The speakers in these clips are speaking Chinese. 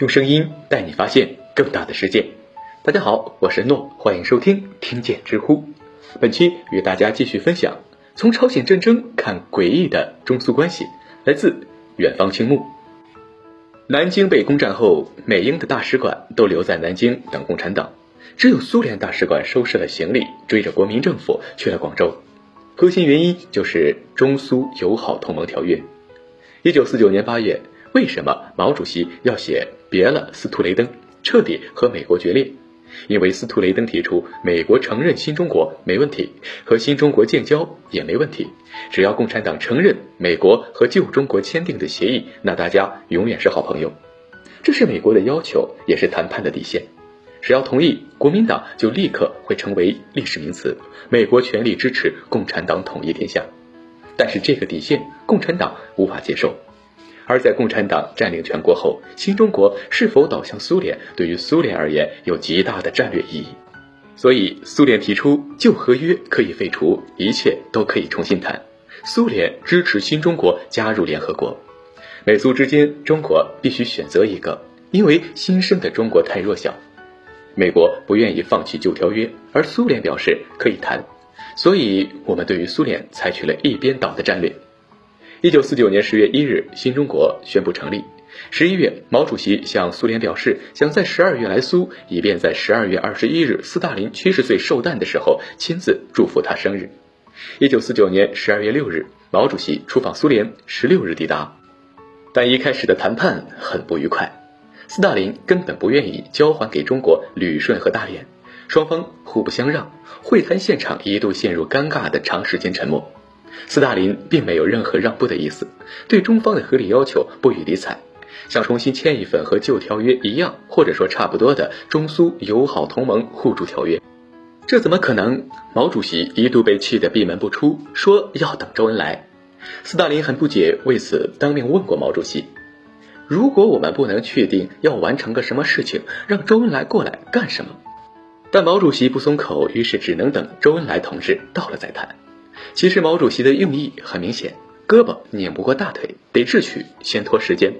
用声音带你发现更大的世界。大家好，我是诺，欢迎收听听见知乎。本期与大家继续分享从朝鲜战争看诡异的中苏关系，来自远方青木。南京被攻占后，美英的大使馆都留在南京等共产党，只有苏联大使馆收拾了行李，追着国民政府去了广州。核心原因就是中苏友好同盟条约。一九四九年八月。为什么毛主席要写别了斯图雷登，彻底和美国决裂？因为斯图雷登提出，美国承认新中国没问题，和新中国建交也没问题，只要共产党承认美国和旧中国签订的协议，那大家永远是好朋友。这是美国的要求，也是谈判的底线。只要同意，国民党就立刻会成为历史名词。美国全力支持共产党统一天下，但是这个底线，共产党无法接受。而在共产党占领全国后，新中国是否倒向苏联，对于苏联而言有极大的战略意义。所以，苏联提出旧合约可以废除，一切都可以重新谈。苏联支持新中国加入联合国，美苏之间，中国必须选择一个，因为新生的中国太弱小。美国不愿意放弃旧条约，而苏联表示可以谈，所以我们对于苏联采取了一边倒的战略。一九四九年十月一日，新中国宣布成立。十一月，毛主席向苏联表示，想在十二月来苏，以便在十二月二十一日斯大林七十岁寿诞的时候亲自祝福他生日。一九四九年十二月六日，毛主席出访苏联，十六日抵达。但一开始的谈判很不愉快，斯大林根本不愿意交还给中国旅顺和大连，双方互不相让，会谈现场一度陷入尴尬的长时间沉默。斯大林并没有任何让步的意思，对中方的合理要求不予理睬，想重新签一份和旧条约一样或者说差不多的中苏友好同盟互助条约。这怎么可能？毛主席一度被气得闭门不出，说要等周恩来。斯大林很不解，为此当面问过毛主席：“如果我们不能确定要完成个什么事情，让周恩来过来干什么？”但毛主席不松口，于是只能等周恩来同志到了再谈。其实毛主席的用意很明显，胳膊拧不过大腿，得智取，先拖时间。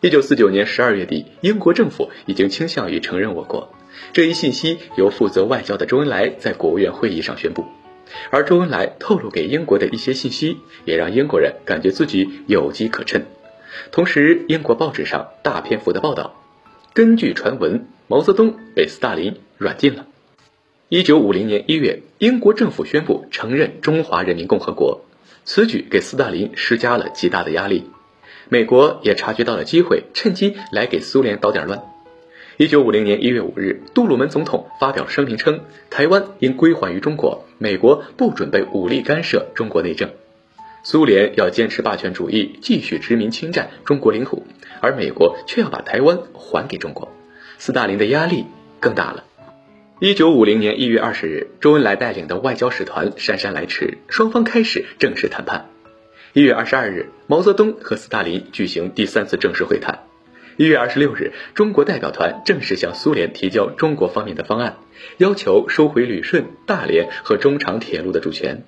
一九四九年十二月底，英国政府已经倾向于承认我国，这一信息由负责外交的周恩来在国务院会议上宣布。而周恩来透露给英国的一些信息，也让英国人感觉自己有机可乘。同时，英国报纸上大篇幅的报道，根据传闻，毛泽东被斯大林软禁了。一九五零年一月，英国政府宣布承认中华人民共和国，此举给斯大林施加了极大的压力。美国也察觉到了机会，趁机来给苏联捣点乱。一九五零年一月五日，杜鲁门总统发表声明称，台湾应归还于中国，美国不准备武力干涉中国内政。苏联要坚持霸权主义，继续殖民侵占中国领土，而美国却要把台湾还给中国，斯大林的压力更大了。一九五零年一月二十日，周恩来带领的外交使团姗姗来迟，双方开始正式谈判。一月二十二日，毛泽东和斯大林举行第三次正式会谈。一月二十六日，中国代表团正式向苏联提交中国方面的方案，要求收回旅顺、大连和中长铁路的主权。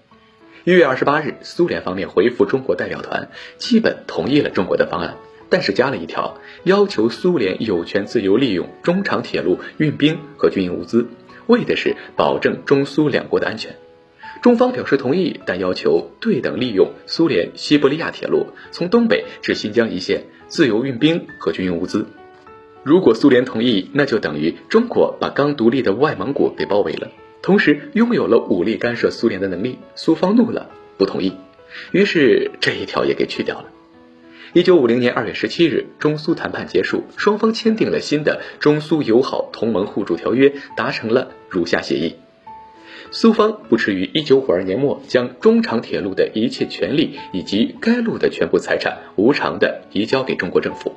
一月二十八日，苏联方面回复中国代表团，基本同意了中国的方案。但是加了一条，要求苏联有权自由利用中长铁路运兵和军用物资，为的是保证中苏两国的安全。中方表示同意，但要求对等利用苏联西伯利亚铁路，从东北至新疆一线自由运兵和军用物资。如果苏联同意，那就等于中国把刚独立的外蒙古给包围了，同时拥有了武力干涉苏联的能力。苏方怒了，不同意，于是这一条也给去掉了。一九五零年二月十七日，中苏谈判结束，双方签订了新的中苏友好同盟互助条约，达成了如下协议：苏方不迟于一九五二年末将中长铁路的一切权利以及该路的全部财产无偿的移交给中国政府；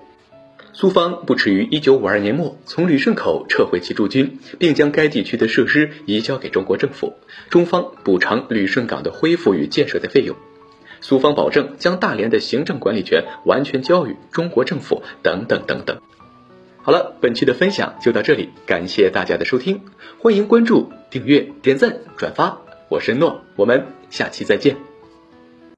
苏方不迟于一九五二年末从旅顺口撤回其驻军，并将该地区的设施移交给中国政府，中方补偿旅顺港的恢复与建设的费用。苏方保证将大连的行政管理权完全交予中国政府，等等等等。好了，本期的分享就到这里，感谢大家的收听，欢迎关注、订阅、点赞、转发，我是诺，我们下期再见。